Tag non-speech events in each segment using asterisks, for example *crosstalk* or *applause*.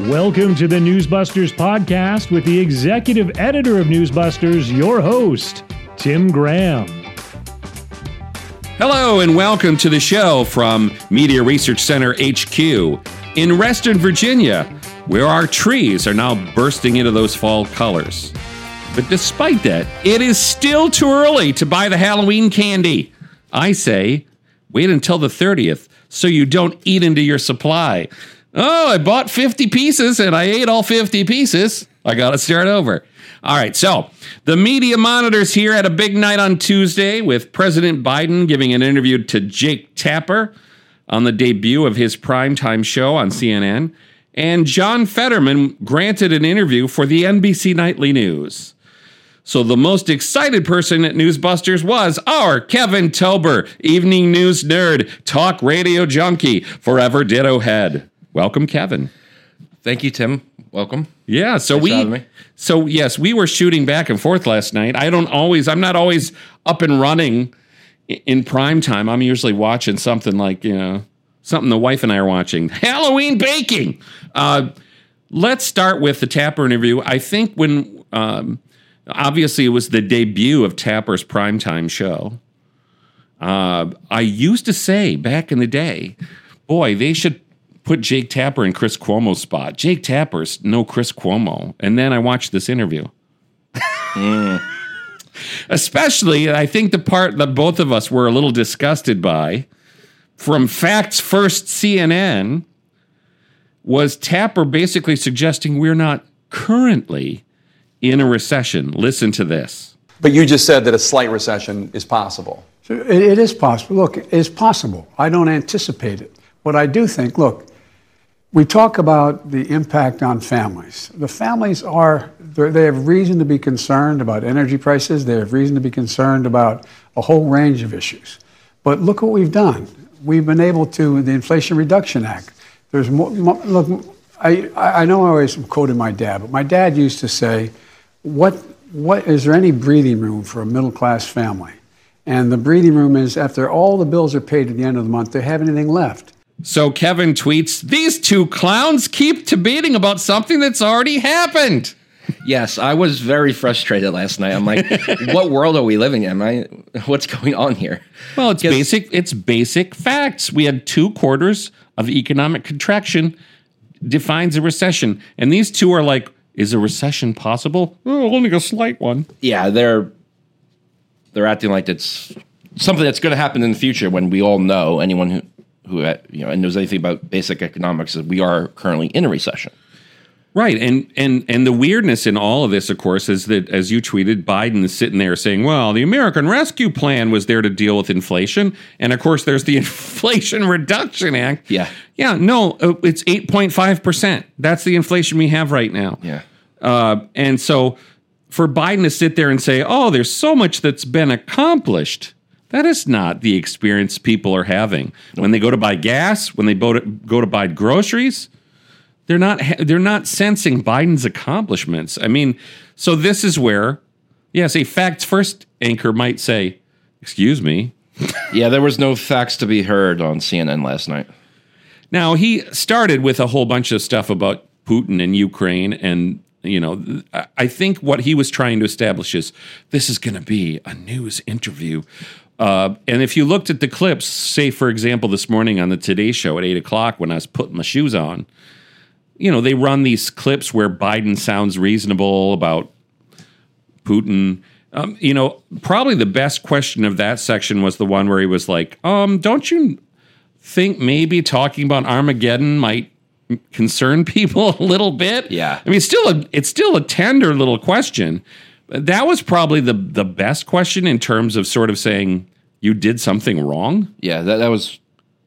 Welcome to the Newsbusters podcast with the executive editor of Newsbusters, your host, Tim Graham. Hello, and welcome to the show from Media Research Center HQ in Reston, Virginia, where our trees are now bursting into those fall colors. But despite that, it is still too early to buy the Halloween candy. I say, wait until the 30th so you don't eat into your supply. Oh, I bought 50 pieces and I ate all 50 pieces. I got to start over. All right, so the media monitors here had a big night on Tuesday with President Biden giving an interview to Jake Tapper on the debut of his primetime show on CNN, and John Fetterman granted an interview for the NBC Nightly News. So the most excited person at Newsbusters was our Kevin Tober, evening news nerd, talk radio junkie, forever ditto head. Welcome, Kevin. Thank you, Tim. Welcome. Yeah, so Thanks we so yes, we were shooting back and forth last night. I don't always I'm not always up and running in prime time. I'm usually watching something like, you know, something the wife and I are watching. Halloween baking. Uh let's start with the Tapper interview. I think when um obviously it was the debut of Tapper's primetime show. Uh, I used to say back in the day, boy, they should put Jake Tapper in Chris Cuomo's spot. Jake Tapper's no Chris Cuomo. And then I watched this interview. *laughs* Especially, I think the part that both of us were a little disgusted by from Facts First CNN was Tapper basically suggesting we're not currently in a recession. Listen to this. But you just said that a slight recession is possible. So It, it is possible. Look, it is possible. I don't anticipate it. But I do think, look, we talk about the impact on families. The families are, they're- have reason to be concerned about energy prices. They have reason to be concerned about a whole range of issues. But look what we've done. We've been able to, the Inflation Reduction Act. There's more, mo- look, I I know I always quoted my dad, but my dad used to say, what, what, is there any breathing room for a middle class family? And the breathing room is after all the bills are paid at the end of the month, they have anything left. So Kevin tweets, These two clowns keep debating about something that's already happened. Yes, I was very frustrated last night. I'm like, *laughs* what world are we living in? Am I, what's going on here? Well, it's basic. It's basic facts. We had two quarters of economic contraction defines a recession, and these two are like, is a recession possible? Oh, only a slight one. Yeah, they're they're acting like it's something that's going to happen in the future when we all know anyone who who uh, you know and knows anything about basic economics is we are currently in a recession. Right, and and and the weirdness in all of this, of course, is that as you tweeted, Biden is sitting there saying, "Well, the American Rescue Plan was there to deal with inflation," and of course, there's the *laughs* Inflation Reduction Act. Yeah. yeah, no, uh, it's eight point five percent. That's the inflation we have right now. Yeah. Uh, and so for Biden to sit there and say, oh, there's so much that's been accomplished, that is not the experience people are having. When they go to buy gas, when they go to, go to buy groceries, they're not they're not sensing Biden's accomplishments. I mean, so this is where, yes, a facts first anchor might say, "Excuse me." *laughs* Yeah, there was no facts to be heard on CNN last night. Now he started with a whole bunch of stuff about Putin and Ukraine, and you know, I- I think what he was trying to establish is this is going to be a news interview. Uh, and if you looked at the clips, say for example, this morning on the Today Show at eight o'clock when I was putting my shoes on, you know, they run these clips where Biden sounds reasonable about Putin. Um, you know, probably the best question of that section was the one where he was like, um, "Don't you think maybe talking about Armageddon might concern *laughs* people a little bit?" Yeah. I mean, it's still a it's still a tender little question. That was probably the the best question in terms of sort of saying you did something wrong. Yeah, that, that was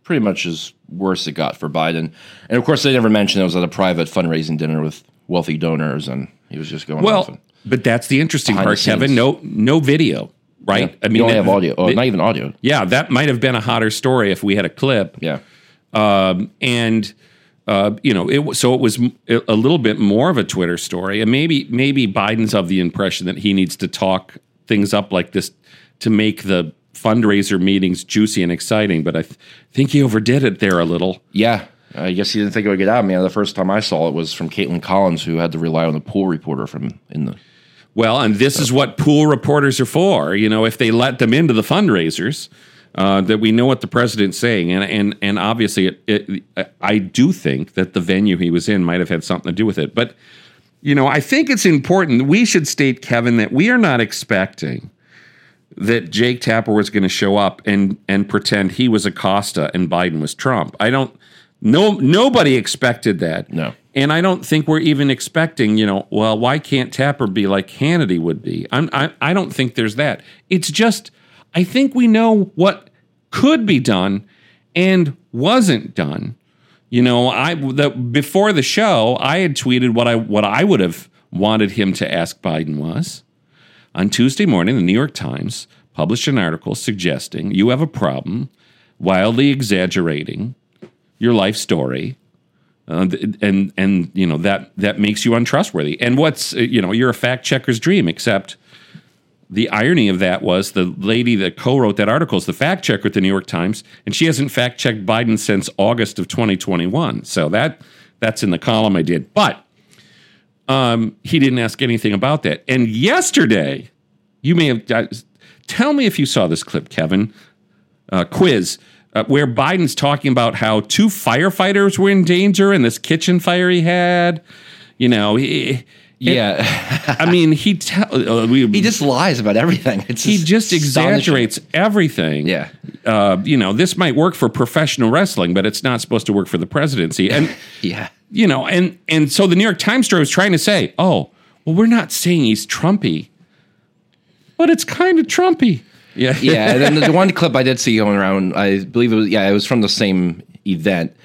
pretty much as worse it got for Biden. And of course, they never mentioned it was at a private fundraising dinner with wealthy donors, and he was just going off. Well, but that's the interesting part, the Kevin. No no video, right? I mean, only that- have audio. Oh, not even audio. yeah, that might have been a hotter story if we had a clip. Yeah. um, and uh, you know, it so it was a little bit more of a Twitter story, and maybe maybe Biden's of the impression that he needs to talk things up like this to make the fundraiser meetings juicy and exciting. But I th- think he overdid it there a little. Yeah. I guess he didn't think it would get out. Man, the first time I saw it was from Kaitlan Collins, who had to rely on the pool reporter from in the. Well, and this is what pool reporters are for. You know, if they let them into the fundraisers, uh, that we know what the president's saying, and and and obviously, it, it, I do think that the venue he was in might have had something to do with it. But you know, I think it's important. We should state, Kevin, that we are not expecting that Jake Tapper was going to show up and and pretend he was Acosta and Biden was Trump. I don't. No, nobody expected that. No. And I don't think we're even expecting, you know, well, why can't Tapper be like Hannity would be? I'm, I, I don't think there's that. It's just, I think we know what could be done and wasn't done. You know, I the, before the show, I had tweeted what I what I would have wanted him to ask Biden was on Tuesday morning. The New York Times published an article suggesting you have a problem, wildly exaggerating your life story uh, and and you know that that makes you untrustworthy. And what's uh, you know you're a fact checker's dream. Except the irony of that was the lady that co-wrote that article is the fact checker at the New York Times, and she hasn't fact checked Biden since August of 2021. So that that's in the column I did, but um, he didn't ask anything about that. And yesterday, you may have uh, tell me if you saw this clip, Kevin. Uh, quiz uh, where Biden's talking about how two firefighters were in danger in this kitchen fire he had. You know, he, Yeah, I mean, he tell, uh, we, he just lies about everything. It's he just exaggerates everything. Yeah. Uh, you know, this might work for professional wrestling, but it's not supposed to work for the presidency. And *laughs* Yeah, you know, and and so the New York Times story was trying to say, oh, well, we're not saying he's Trumpy, but it's kind of Trumpy. Yeah, yeah. And then the, the *laughs* one clip I did see going around, I believe it was yeah, it was from the same event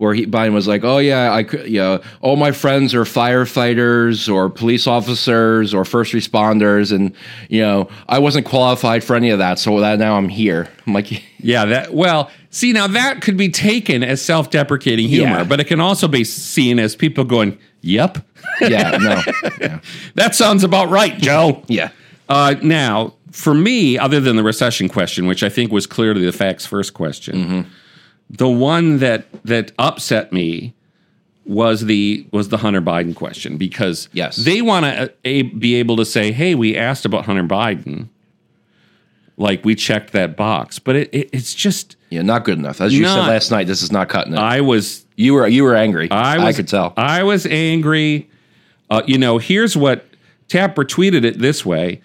where he Biden was like, "Oh yeah, I could, yeah, all my friends are firefighters or police officers or first responders, and you know, I wasn't qualified for any of that, so that now I'm here." *laughs* I'm like, *laughs* Yeah, that well, see now that could be taken as self-deprecating humor, Yeah. but it can also be seen as people going, "Yep, *laughs* yeah, no, yeah, that sounds about right, Joe." yeah, Uh, now, for me, other than the recession question, which I think was clearly the facts first question, the one that that upset me was the was the Hunter Biden question because Yes. they want to be able to say, "Hey, we asked about Hunter Biden." Like we checked that box, but it, it, it's just yeah, not good enough. As you Not- said last night, this is not cutting it. I was you were you were angry. I I, could tell. I was angry. Uh, you know, here's what Tapper tweeted it this way.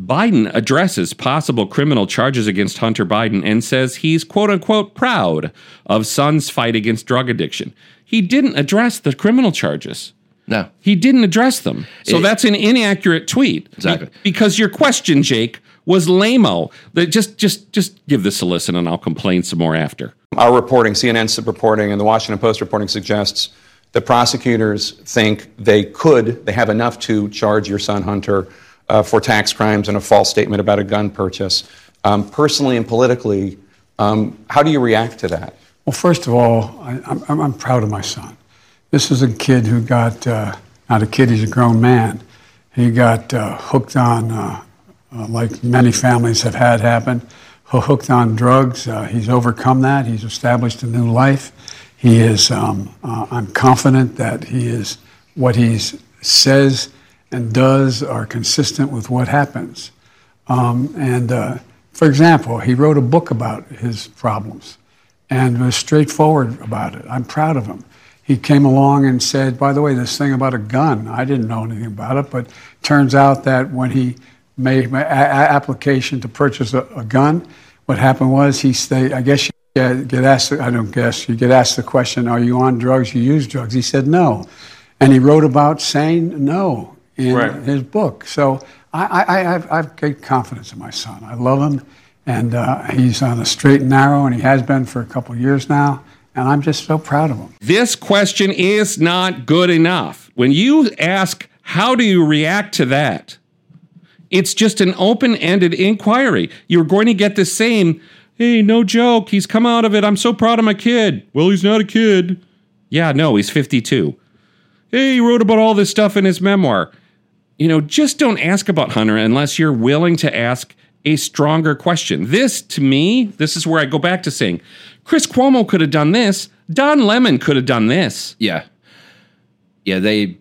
Biden addresses possible criminal charges against Hunter Biden and says he's quote unquote proud of son's fight against drug addiction. He didn't address the criminal charges. no, He didn't address them. So It- that's an inaccurate tweet. Exactly. Be- because your question, Jake, was lame-o. Just just just give this a listen and I'll complain some more after. Our reporting, CNN's reporting, and the Washington Post reporting suggests that prosecutors think they could, they have enough to charge your son Hunter uh, for tax crimes and a false statement about a gun purchase. Um, personally and politically, um, how do you react to that? Well, first of all, I, I'm, I'm- proud of my son. This is a kid who got, uh, not a kid, he's a grown man. He got uh, hooked on, uh, uh, like many families have had happen, hooked on drugs. Uh, he's overcome that. He's established a new life. He is, um, I'm confident that he is, what he says and does are consistent with what happens. Um, and uh, for example, he wrote a book about his problems and was straightforward about it. I'm proud of him. He came along and said, by the way, this thing about a gun, I didn't know anything about it, but turns out that when he made an application to purchase a, a gun, what happened was he stayed, I guess you get asked, I don't guess, you get asked the question, are you on drugs, you use drugs? He said no. And he wrote about saying no in Right. his book. So I, I, I, have, I have great confidence in my son. I love him, and uh, he's on the straight and narrow, and he has been for a couple of years now. And I'm just so proud of him. This question is not good enough. When you ask, how do you react to that? It's just an open ended inquiry. You're going to get the same, hey, no joke, he's come out of it. I'm so proud of my kid. Well, he's not a kid. Yeah, no, he's 52. Hey, he wrote about all this stuff in his memoir. You know, just don't ask about Hunter unless you're willing to ask a stronger question. This, to me, this is where I go back to saying Chris Cuomo could have done this Don Lemon could have done this. Yeah, yeah. They,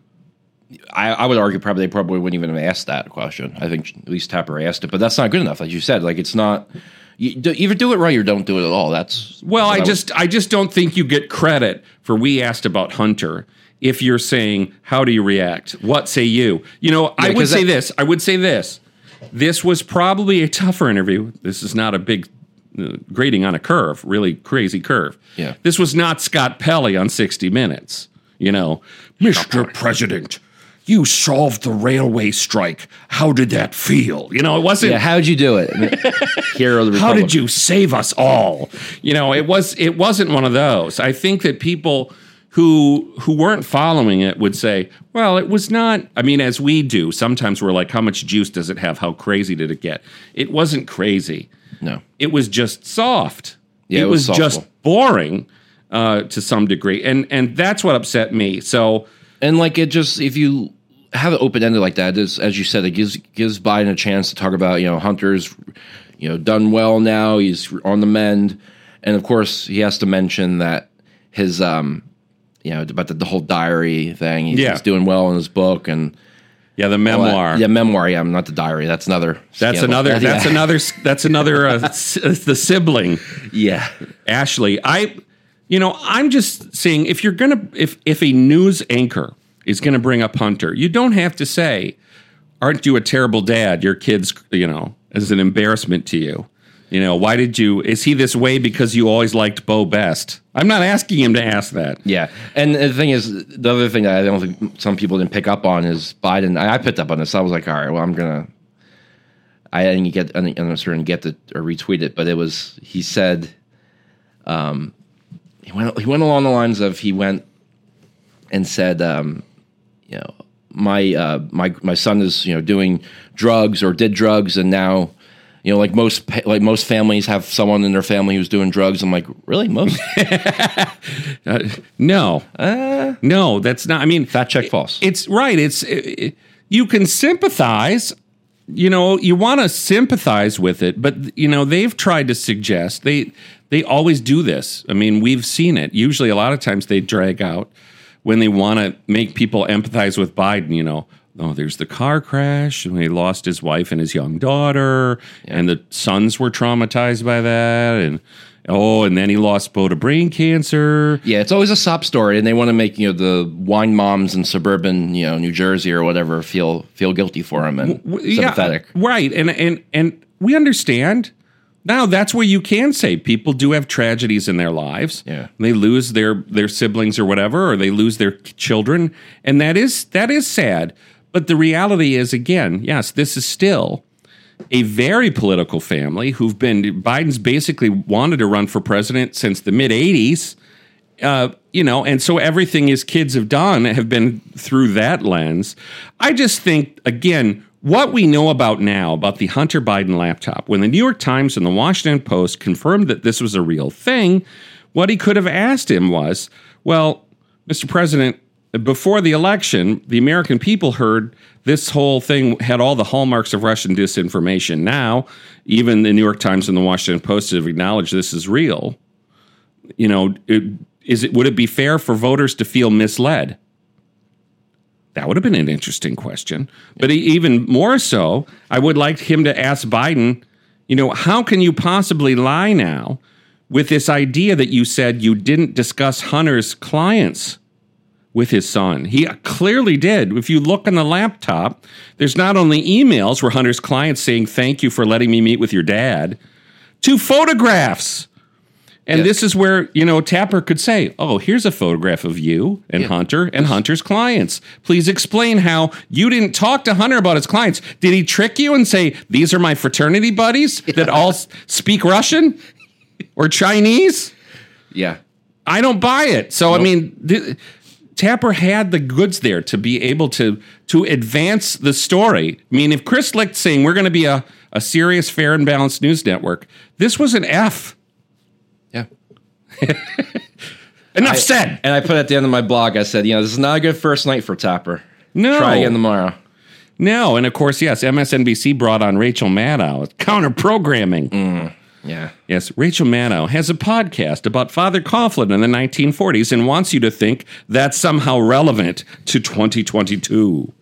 I, I would argue probably they probably wouldn't even have asked that question. I think at least Tapper asked it, but that's not good enough. Like you said, like it's not. You do, either do it right or don't do it at all. That's Well, I would- just I just don't think you get credit for we asked about Hunter if you're saying how do you react? What say you? You know, I would say that- this. I would say this. This was probably a tougher interview. This is not a big uh, grading on a curve, really crazy curve. Yeah. This was not Scott Pelley on 60 Minutes. You know, Mr. President, you solved the railway strike. How did that feel? You know, it wasn't yeah. How'd you do it? I *laughs* mean, Hero of the how did you save us all you know it was it wasn't one of those i think that people who who weren't following it would say well it was not i mean as we do sometimes we're like how much juice does it have? How crazy did it get? It wasn't crazy. No. it was just soft. Yeah, it, it was, was just boring uh, to some degree and and that's what upset me so. And like it just if you have it open ended like that, it's, as you said, it gives gives Biden a chance to talk about you know Hunter's you know done well now. He's on the mend, and of course he has to mention that his um you know about the, the whole diary thing. He's, Yeah. he's doing well in his book and yeah the memoir Yeah, memoir. Yeah, not the diary. That's another. that's scandal. another that's yeah. another that's another uh, *laughs* s- the sibling Yeah, Ashley, I, you know, I'm just saying if you're gonna if if a news anchor is gonna bring up Hunter, you don't have to say, "Aren't you a terrible dad? Your kids, you know, is an embarrassment to you." You know, why did you? Is he this way because you always liked Bo best? I'm not asking him to ask that. yeah. And the thing is, the other thing that I don't think some people didn't pick up on is Biden. I, I picked up on this. I was like, all right, well, I'm gonna. I didn't get, I didn't certain get it or retweet it, but it was he said, um, he went he went along the lines of he went and said, um, you know, my uh, my my son is you know doing drugs or did drugs and now. You know, like most like most families have someone in their family who's doing drugs. I'm like, really, most *laughs* Uh, no, no, that's not. I mean, fat check false. It's right. It's it, you can sympathize. You know, you want to sympathize with it, but you know they've tried to suggest they they always do this. I mean, we've seen it. Usually, a lot of times they drag out when they want to make people empathize with Biden. You know, oh, there's the car crash, and he lost his wife and his young daughter, and the sons were traumatized by that, and oh, and then he lost Bo to brain cancer. Yeah, it's always a sob story, and they want to make you know the wine moms in suburban you know New Jersey or whatever feel feel guilty for him and W- sympathetic. Yeah, right. And and and we understand. Now that's where you can say people do have tragedies in their lives. Yeah. They lose their their siblings or whatever or they lose their children and that is that is sad. But the reality is again, yes, this is still a very political family who've been Biden's basically wanted to run for president since the mid 80s uh, you know, and so everything his kids have done have been through that lens. I just think, again, what we know about now about the Hunter Biden laptop, when the New York Times and the Washington Post confirmed that this was a real thing, what he could have asked him was, well, Mr. President, before the election, the American people heard this whole thing had all the hallmarks of Russian disinformation. Now, even the New York Times and the Washington Post have acknowledged this is real you know, it, is it would it be fair for voters to feel misled? That would have been an interesting question. But even more so, I would like him to ask Biden, you know, how can you possibly lie now with this idea that you said you didn't discuss Hunter's clients with his son? He clearly did. If you look on the laptop, there's not only emails where Hunter's clients saying, thank you for letting me meet with your dad, to photographs. And Yeah. this is where, you know, Tapper could say, Oh, here's a photograph of you and Hunter and Hunter's clients. Please explain how you didn't talk to Hunter about his clients. Did he trick you and say, These are my fraternity buddies that all speak Russian or Chinese? Yeah, I don't buy it. So, I mean, th- Tapper had the goods there to be able to to advance the story. I mean, if Chris Licht saying we're going to be a, a serious, fair, and balanced news network, this was an F. yeah. *laughs* Enough I- said. And I put at the end of my blog, I said, you know, this is not a good first night for Tapper. No. Try again tomorrow. No, and of course, yes, MSNBC brought on Rachel Maddow, counter programming. Mm. Yeah. Yes, Rachel Maddow has a podcast about Father Coughlin in the 1940s and wants you to think that's somehow relevant to 2022.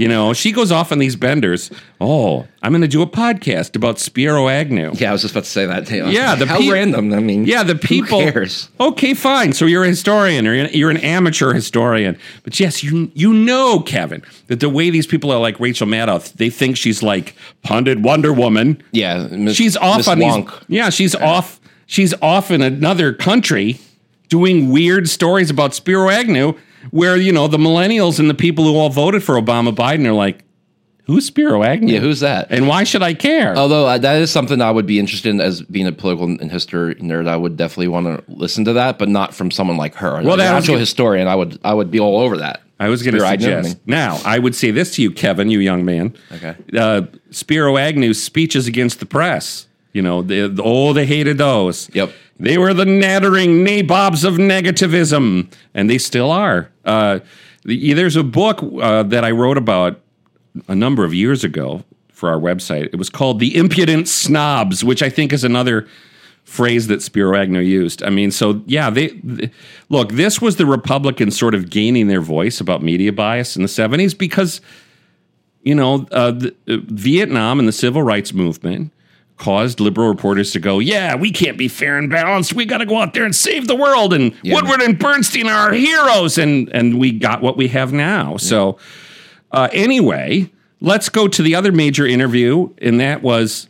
You know, she goes off on these benders. Oh, I'm going to do a podcast about Spiro Agnew. Yeah, I was just about to say that. Too. Yeah, the how peop- random. I mean, Yeah, the people. Okay, fine. So you're a historian, or you're an amateur historian. But yes, you you know, Kevin, that the way these people are like Rachel Maddow, they think she's like pundit Wonder Woman. Yeah, Miss- she's off Miss on Wonk. these. Yeah, she's off. She's off in another country doing weird stories about Spiro Agnew, where you know the millennials and the people who all voted for Obama Biden are like, "Who's Spiro Agnew? Yeah, who's that? And why should I care?" Although uh, that is something I would be interested in as being a political and history nerd, I would definitely want to listen to that, but not from someone like her. Well, that an was actual historian, I would I would be all over that. I was going to Spiro Agnew, suggest. Now, I would say this to you, Kevin, you young man. Okay. Uh, Spiro Agnew's speeches against the press. You know, the, the, oh, they hated those. Yep. They were the nattering nabobs of negativism, and they still are. Uh, the, there's a book uh, that I wrote about a number of years ago for our website. It was called The Impudent Snobs, which I think is another phrase that Spiro Agnew used. I mean, so yeah, they, th- look, this was the Republicans sort of gaining their voice about media bias in the 70s because, you know, uh, the, uh, Vietnam and the civil rights movement caused liberal reporters to go, yeah, we can't be fair and balanced. We got to go out there and save the world. And Woodward and Bernstein are our heroes. And, and we got what we have now. So, uh, anyway, let's go to the other major interview, and that was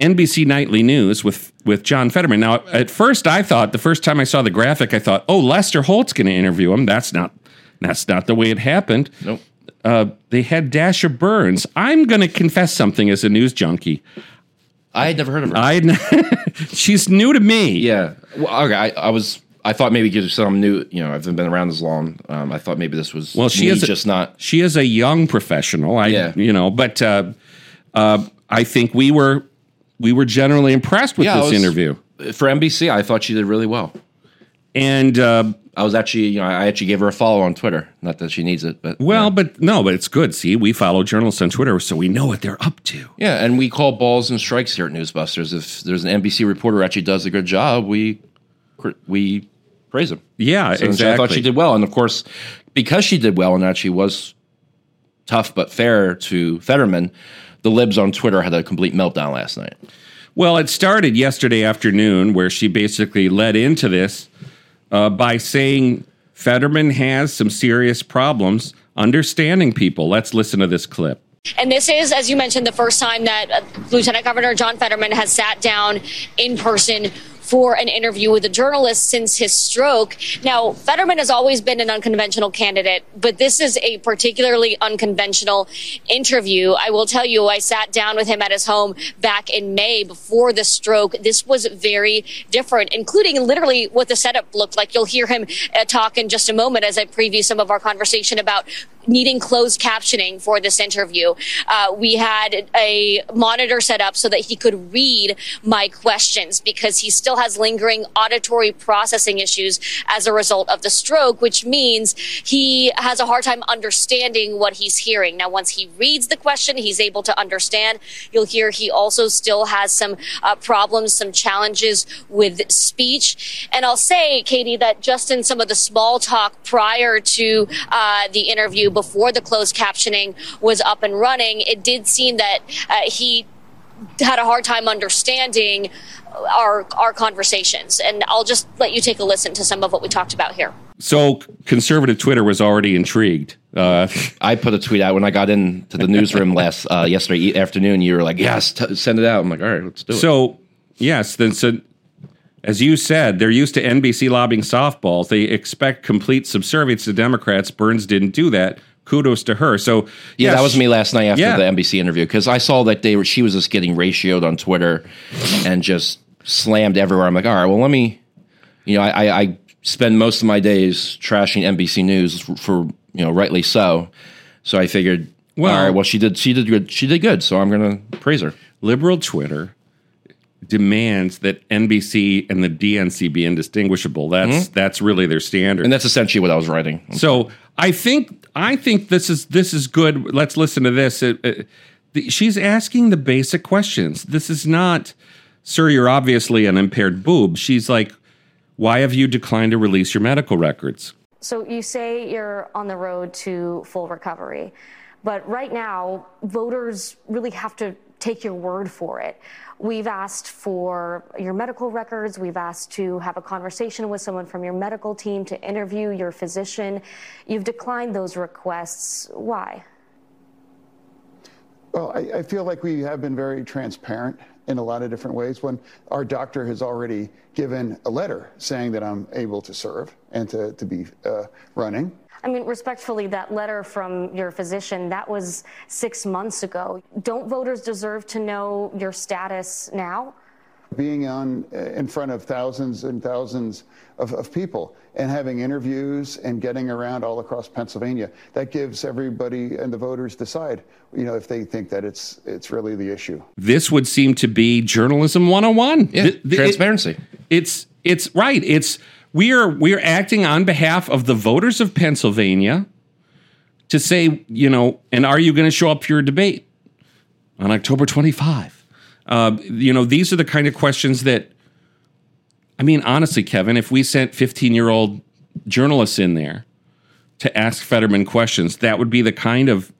NBC Nightly News with with John Fetterman. Now, at first, I thought the first time I saw the graphic, I thought, "Oh, Lester Holt's going to interview him." That's not that's not the way it happened. Nope. Uh, they had Dasha Burns. I'm going to confess something as a news junkie. I had never heard of her. I *laughs* she's new to me. yeah. Well, okay. I, I was. I thought maybe because some new. You know, I haven't been around as long. Um, I thought maybe this was. Well, she is a- just not. She is a young professional. I, Yeah. you know, but uh, uh, I think we were we were generally impressed with Yeah, this was- interview. For NBC, I thought she did really well. And uh, I was actually, you know, I actually gave her a follow on Twitter. Not that she needs it, but well, but no, but it's good. See, we follow journalists on Twitter, so we know what they're up to. Yeah, and we call balls and strikes here at Newsbusters. If there's an NBC reporter actually does a good job, we we praise him. Yeah, So exactly. I thought she did well, and of course, because she did well and actually was tough but fair to Fetterman, the libs on Twitter had a complete meltdown last night. Well, it started yesterday afternoon where she basically led into this uh, by saying Fetterman has some serious problems understanding people. Let's listen to this clip. And this is, as you mentioned, the first time that uh, Lieutenant Governor John Fetterman has sat down in person for an interview with a journalist since his stroke. Now, Fetterman has always been an unconventional candidate, but this is a particularly unconventional interview. I will tell you, I sat down with him at his home back in May before the stroke. This was very different, including literally what the setup looked like. You'll hear him uh, talk in just a moment as I preview some of our conversation about needing closed captioning for this interview. Uh, we had a monitor set up so that he could read my questions because he still has lingering auditory processing issues as a result of the stroke, which means he has a hard time understanding what he's hearing. Now, once he reads the question, he's able to understand. You'll hear he also still has some uh, problems, some challenges with speech. And I'll say, Katie, that just in some of the small talk prior to uh, the interview, before the closed captioning was up and running, it did seem that uh, he had a hard time understanding our our conversations. And I'll just let you take a listen to some of what we talked about here. So, conservative Twitter was already intrigued. Uh, I put a tweet out when I got into the newsroom last uh, yesterday afternoon. You were like, "Yes, t- send it out." I'm like, "All right, let's do it." so, yes, then so, as you said, they're used to NBC lobbying softballs. They expect complete subservience to Democrats. Burns didn't do that. Kudos to her. So, Yeah, yes, that was me last night after Yeah. the NBC interview because I saw that they were she was just getting ratioed on Twitter and just slammed everywhere. I'm like, all right, well, let me, you know, I, I, I spend most of my days trashing NBC News for, you know rightly so. So I figured, Well- all right, well, she did she did good she did good, so I'm gonna praise her. liberal Twitter demands that NBC and the DNC be indistinguishable. That's that's really their standard. Mm-hmm. And that's essentially what I was writing. So I think I think this is this is good. Let's listen to this. It- it- the- she's asking the basic questions. This is not Sir, you're obviously an impaired boob. She's like, Why have you declined to release your medical records? So you say you're on the road to full recovery, but right now, voters really have to take your word for it. We've asked for your medical records. We've asked to have a conversation with someone from your medical team to interview your physician. You've declined those requests. Why? Well, I, I, feel like we have been very transparent in a lot of different ways. When our doctor has already given a letter saying that I'm able to serve and to, to be uh, running. I mean, respectfully, that letter from your physician, that was six months ago. Don't voters deserve to know your status now? Being on uh, in front of thousands and thousands of, of people and having interviews and getting around all across Pennsylvania, that gives everybody and the voters decide, you know, if they think that it's it's really the issue. This would seem to be journalism 101. Yeah, the, the, transparency. It, it's it's right. It's we are we are acting on behalf of the voters of Pennsylvania to say, you know, and are you going to show up for your debate on October 25? Uh, you know, these are the kind of questions that, I mean, honestly, Kevin, if we sent 15 year old journalists in there to ask Fetterman questions, that would be the kind of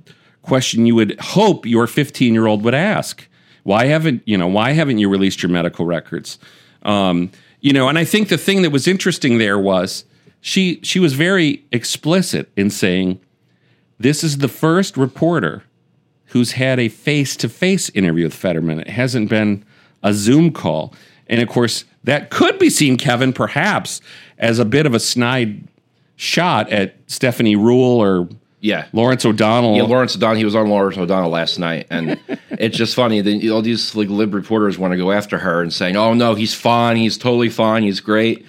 question you would hope your 15 year old would ask. Why haven't you know? Why haven't you released your medical records? Um, you know, and I think the thing that was interesting there was she she was very explicit in saying this is the first reporter who's had a face to face interview with Fetterman. It hasn't been a Zoom call. And of course, that could be seen, Kevin, perhaps as a bit of a snide shot at Stephanie Ruhle or yeah, Lawrence O'Donnell. Yeah, Lawrence O'Donnell. He was on Lawrence O'Donnell last night, and *laughs* it's just funny that all these like lib reporters want to go after her and saying, "Oh no, he's fine. He's totally fine. He's great."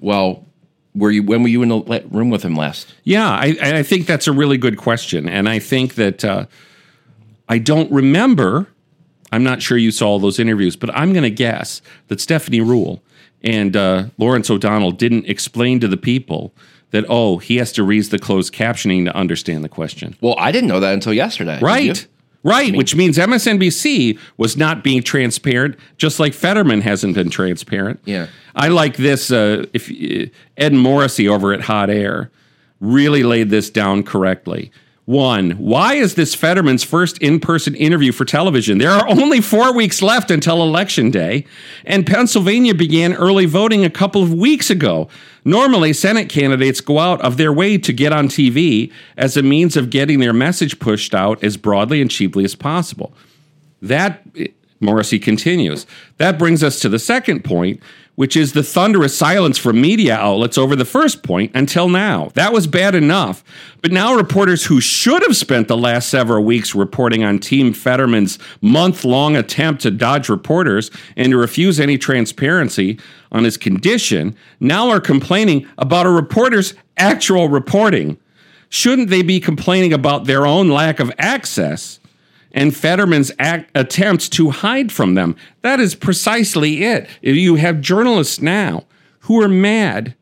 Well, were you when were you in the room with him last? Yeah, I, I think that's a really good question, and I think that uh, I don't remember. I'm not sure you saw all those interviews, but I'm going to guess that Stephanie Ruhle and uh, Lawrence O'Donnell didn't explain to the people that oh he has to read the closed captioning to understand the question. Well, I didn't know that until yesterday. Right. Right, which means MSNBC was not being transparent, just like Fetterman hasn't been transparent. Yeah, I like this. Uh, if uh, Ed Morrissey over at Hot Air really laid this down correctly. One, why is this Fetterman's first in person interview for television? There are only four weeks left until Election Day, and Pennsylvania began early voting a couple of weeks ago. Normally, Senate candidates go out of their way to get on TV as a means of getting their message pushed out as broadly and cheaply as possible. That, Morrissey continues, that brings us to the second point, which is the thunderous silence from media outlets over the first point until now. That was bad enough. But now reporters who should have spent the last several weeks reporting on Team Fetterman's month long attempt to dodge reporters and to refuse any transparency on his condition now are complaining about a reporter's actual reporting. Shouldn't they be complaining about their own lack of access? And Fetterman's act, attempts to hide from them. That is precisely it. You have journalists now who are mad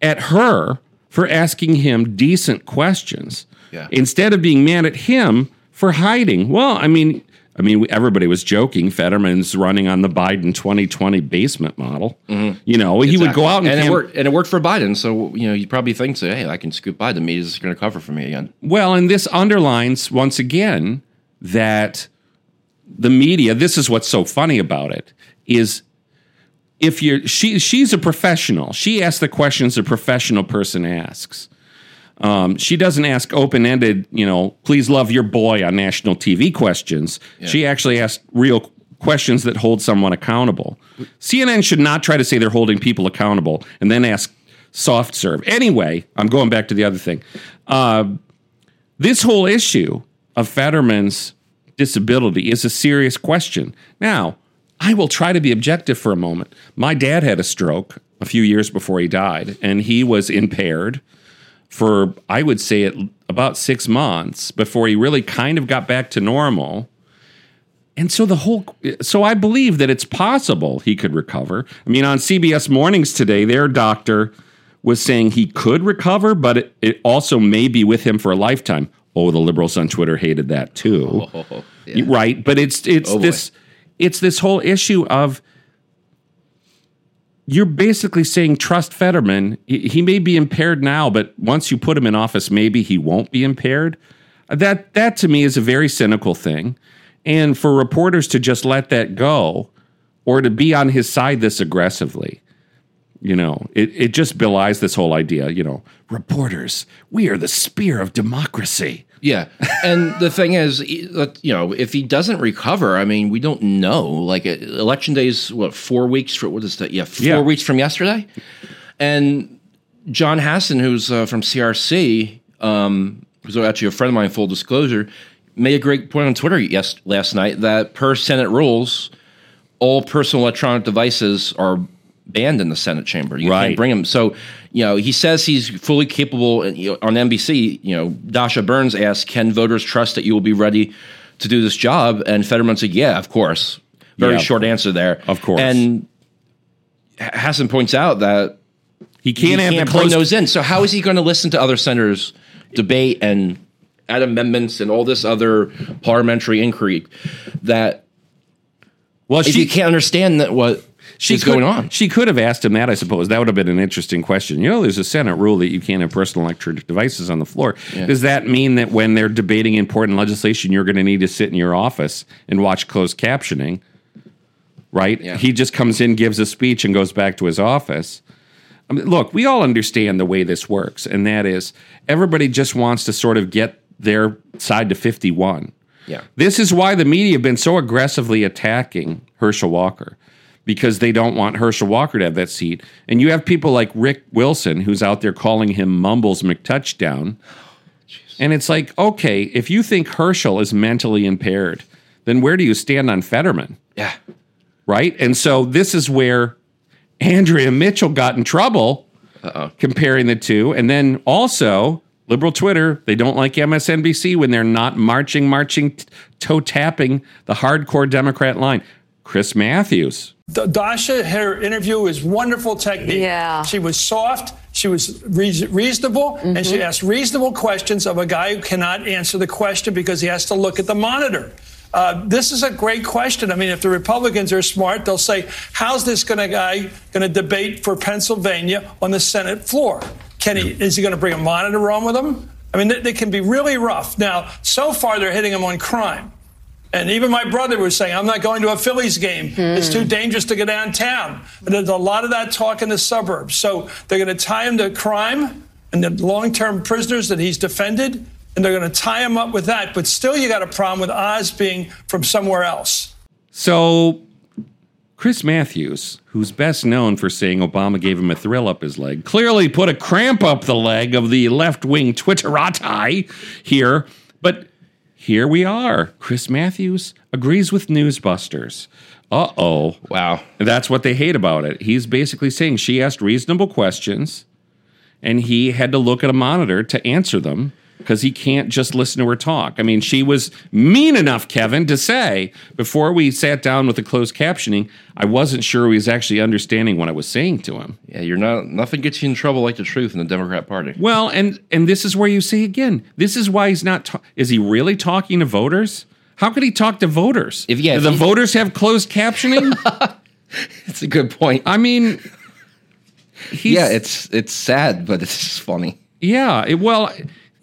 at her for asking him decent questions yeah. instead of being mad at him for hiding. Well, I mean, I mean, everybody was joking. Fetterman's running on the Biden 2020 basement model. Mm-hmm. You know, he would go out and, and, it worked, and it worked for Biden. So, you know, he probably thinks, hey, I can scoop Biden. Is going to cover for me again. Well, and this underlines once again that the media, this is what's so funny about it, is if you're she she's a professional. She asks the questions a professional person asks. Um, she doesn't ask open ended, you know, please love your boy on national TV questions. Yeah. She actually asks real questions that hold someone accountable. CNN should not try to say they're holding people accountable and then ask soft serve. Anyway, I'm going back to the other thing. Uh, this whole issue of Fetterman's disability is a serious question. Now, I will try to be objective for a moment. My dad had a stroke a few years before he died, and he was impaired for, I would say, it, about six months before he really kind of got back to normal. And so the whole, so I believe that it's possible he could recover. I mean, on CBS Mornings today, their doctor was saying he could recover, but it, it also may be with him for a lifetime. Oh, the liberals on Twitter hated that too. Oh, yeah. Right, but it's it's oh, this it's this whole issue of you're basically saying trust Fetterman. He he may be impaired now, but once you put him in office, maybe he won't be impaired. That that to me is a very cynical thing. And for reporters to just let that go or to be on his side this aggressively, you know, it, it just belies this whole idea, you know, reporters, we are the spear of democracy. Yeah, and the thing is, that, you know, if he doesn't recover, I mean, we don't know. Like uh, election day is what four weeks for what is that? Yeah, four Yeah. weeks from yesterday. And John Hassan, who's uh, from CRC, um, who's actually a friend of mine, full disclosure, made a great point on Twitter yes last night that per Senate rules, all personal electronic devices are banned in the Senate chamber. You Right. can't bring him. So, you know, he says he's fully capable. You know, on NBC, you know, Dasha Burns asked, "Can voters trust that you will be ready to do this job?" And Fetterman said, "Yeah, of course." Very Yeah. short answer there. Of course. And Hassan points out that He he can't have can't bring close those in. So how is he going to listen to other senators debate and add amendments and all this other parliamentary inquiry that Well, if you can't understand that what she is could, going on? She could have asked him that, I suppose. That would have been an interesting question. You know, there's a Senate rule that you can't have personal electronic devices on the floor. Does that mean that when they're debating important legislation, you're going to need to sit in your office and watch closed captioning? Right? Yeah. He just comes in, gives a speech, and goes back to his office. I mean, look, we all understand the way this works, and that is everybody just wants to sort of get their side to 51. Yeah. This is why the media have been so aggressively attacking Herschel Walker because they don't want Herschel Walker to have that seat. And you have people like Rick Wilson who's out there calling him Mumbles McTouchdown. And it's like, okay, if you think Herschel is mentally impaired, then where do you stand on Fetterman? Yeah. Right? And so this is where Andrea Mitchell got in trouble comparing the two. And then also, liberal Twitter, they don't like MSNBC when they're not marching, marching, toe tapping the hardcore Democrat line. Chris Matthews. D- Dasha, her interview was wonderful technique. Yeah. She was soft, she was rea- reasonable, and she asked reasonable questions of a guy who cannot answer the question because he has to look at the monitor. Uh, this is a great question. I mean, if the Republicans are smart, they'll say, "How's this going to guy going to debate for Pennsylvania on the Senate floor? Can he? Is he going to bring a monitor on with him? I mean, they, they can be really rough. Now, so far, they're hitting him on crime. And even my brother was saying, I'm not going to a Phillies game. Hmm. It's too dangerous to go downtown. But there's a lot of that talk in the suburbs. So they're going to tie him to crime and the long term prisoners that he's defended. And they're going to tie him up with that. But still, you got a problem with Oz being from somewhere else. So, Chris Matthews, who's best known for saying Obama gave him a thrill up his leg, clearly put a cramp up the leg of the left wing Twitterati here. But here we are. Chris Matthews agrees with Newsbusters. Uh oh. Wow. That's what they hate about it. He's basically saying she asked reasonable questions and he had to look at a monitor to answer them because he can't just listen to her talk. I mean, she was mean enough, Kevin, to say before we sat down with the closed captioning, I wasn't sure he was actually understanding what I was saying to him. Yeah, you're not. Nothing gets you in trouble like the truth in the Democrat Party. Well, and and this is where you see again. This is why he's not. Ta- is he really talking to voters? How could he talk to voters? If- yeah, Do the he- voters have closed captioning. *laughs* It's a good point. I mean, he's, yeah, it's it's sad, but it's funny. Yeah, it, well,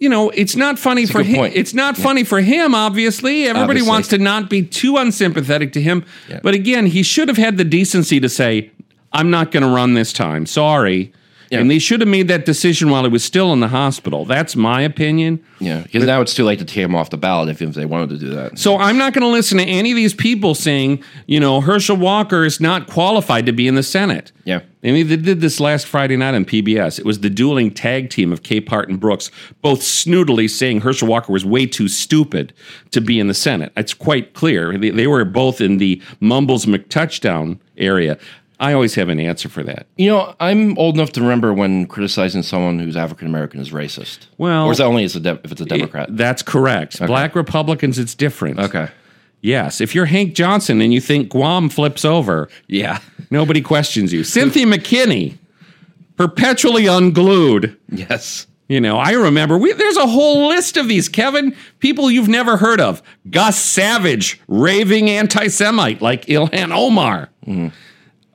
you know, it's not funny a for him. point. It's not funny for him. Obviously, everybody Obviously. wants to not be too unsympathetic to him. Yeah. But again, he should have had the decency to say, "I'm not going to run this time. Sorry." Yeah. And they should have made that decision while he was still in the hospital. That's my opinion. Yeah, because now it's too late to take him off the ballot if, if they wanted to do that. So I'm not going to listen to any of these people saying, you know, Herschel Walker is not qualified to be in the Senate. Yeah. I mean, they did this last Friday night on PBS. It was the dueling tag team of Capehart and Brooks, both snootily saying Herschel Walker was way too stupid to be in the Senate. It's quite clear. They, they were both in the Mumbles McTouchdown area. I always have an answer for that. You know, I'm old enough to remember when criticizing someone who's African American is racist. Well- or is that only as a de- if it's a Democrat? That's correct. Black Republicans, it's different. okay. Yes. If you're Hank Johnson and you think Guam flips over, Yeah. Nobody questions you. *laughs* Cynthia McKinney, perpetually unglued. Yes. You know, I remember we, there's a whole list of these, Kevin, people you've never heard of. Gus Savage, raving anti Semite like Ilhan Omar. Mm-hmm.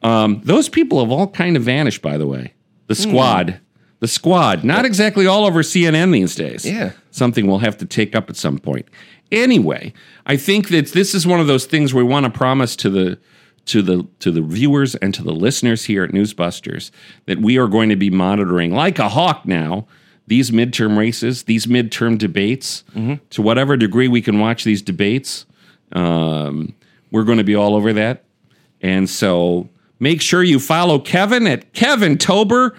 Um, those people have all kind of vanished, by the way. The squad, the squad, not exactly all over CNN these days. Yeah. something we'll have to take up at some point. Anyway, I think that this is one of those things we want to promise to the to the to the viewers and to the listeners here at Newsbusters that we are going to be monitoring like a hawk now these midterm races, these midterm debates. To whatever degree we can watch these debates, um, we're going to be all over that. And so make sure you follow Kevin at Kevin Tober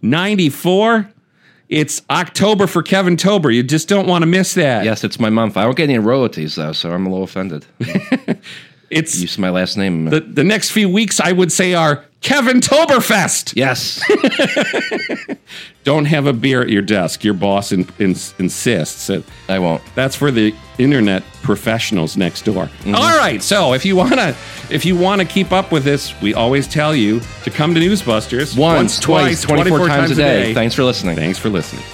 94. It's October for Kevin Tober. You just don't want to miss that. Yes, it's my month. I don't get any royalties though, so I'm a little offended. *laughs* It's Use my last name. the, the next few weeks, I would say, are Kevin Toberfest. yes. Don't have a beer at your desk. Your boss in, in, insists. That I won't. That's for the internet professionals next door. Mm-hmm. All right. So if you wanna if you wanna keep up with this, we always tell you to come to Newsbusters Once, twice, 24, times, a day. Thanks for listening. Thanks for listening.